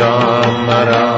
Ram Ram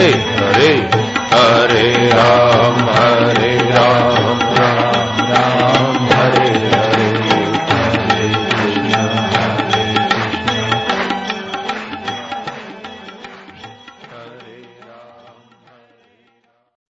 Hare Hare Hare Rama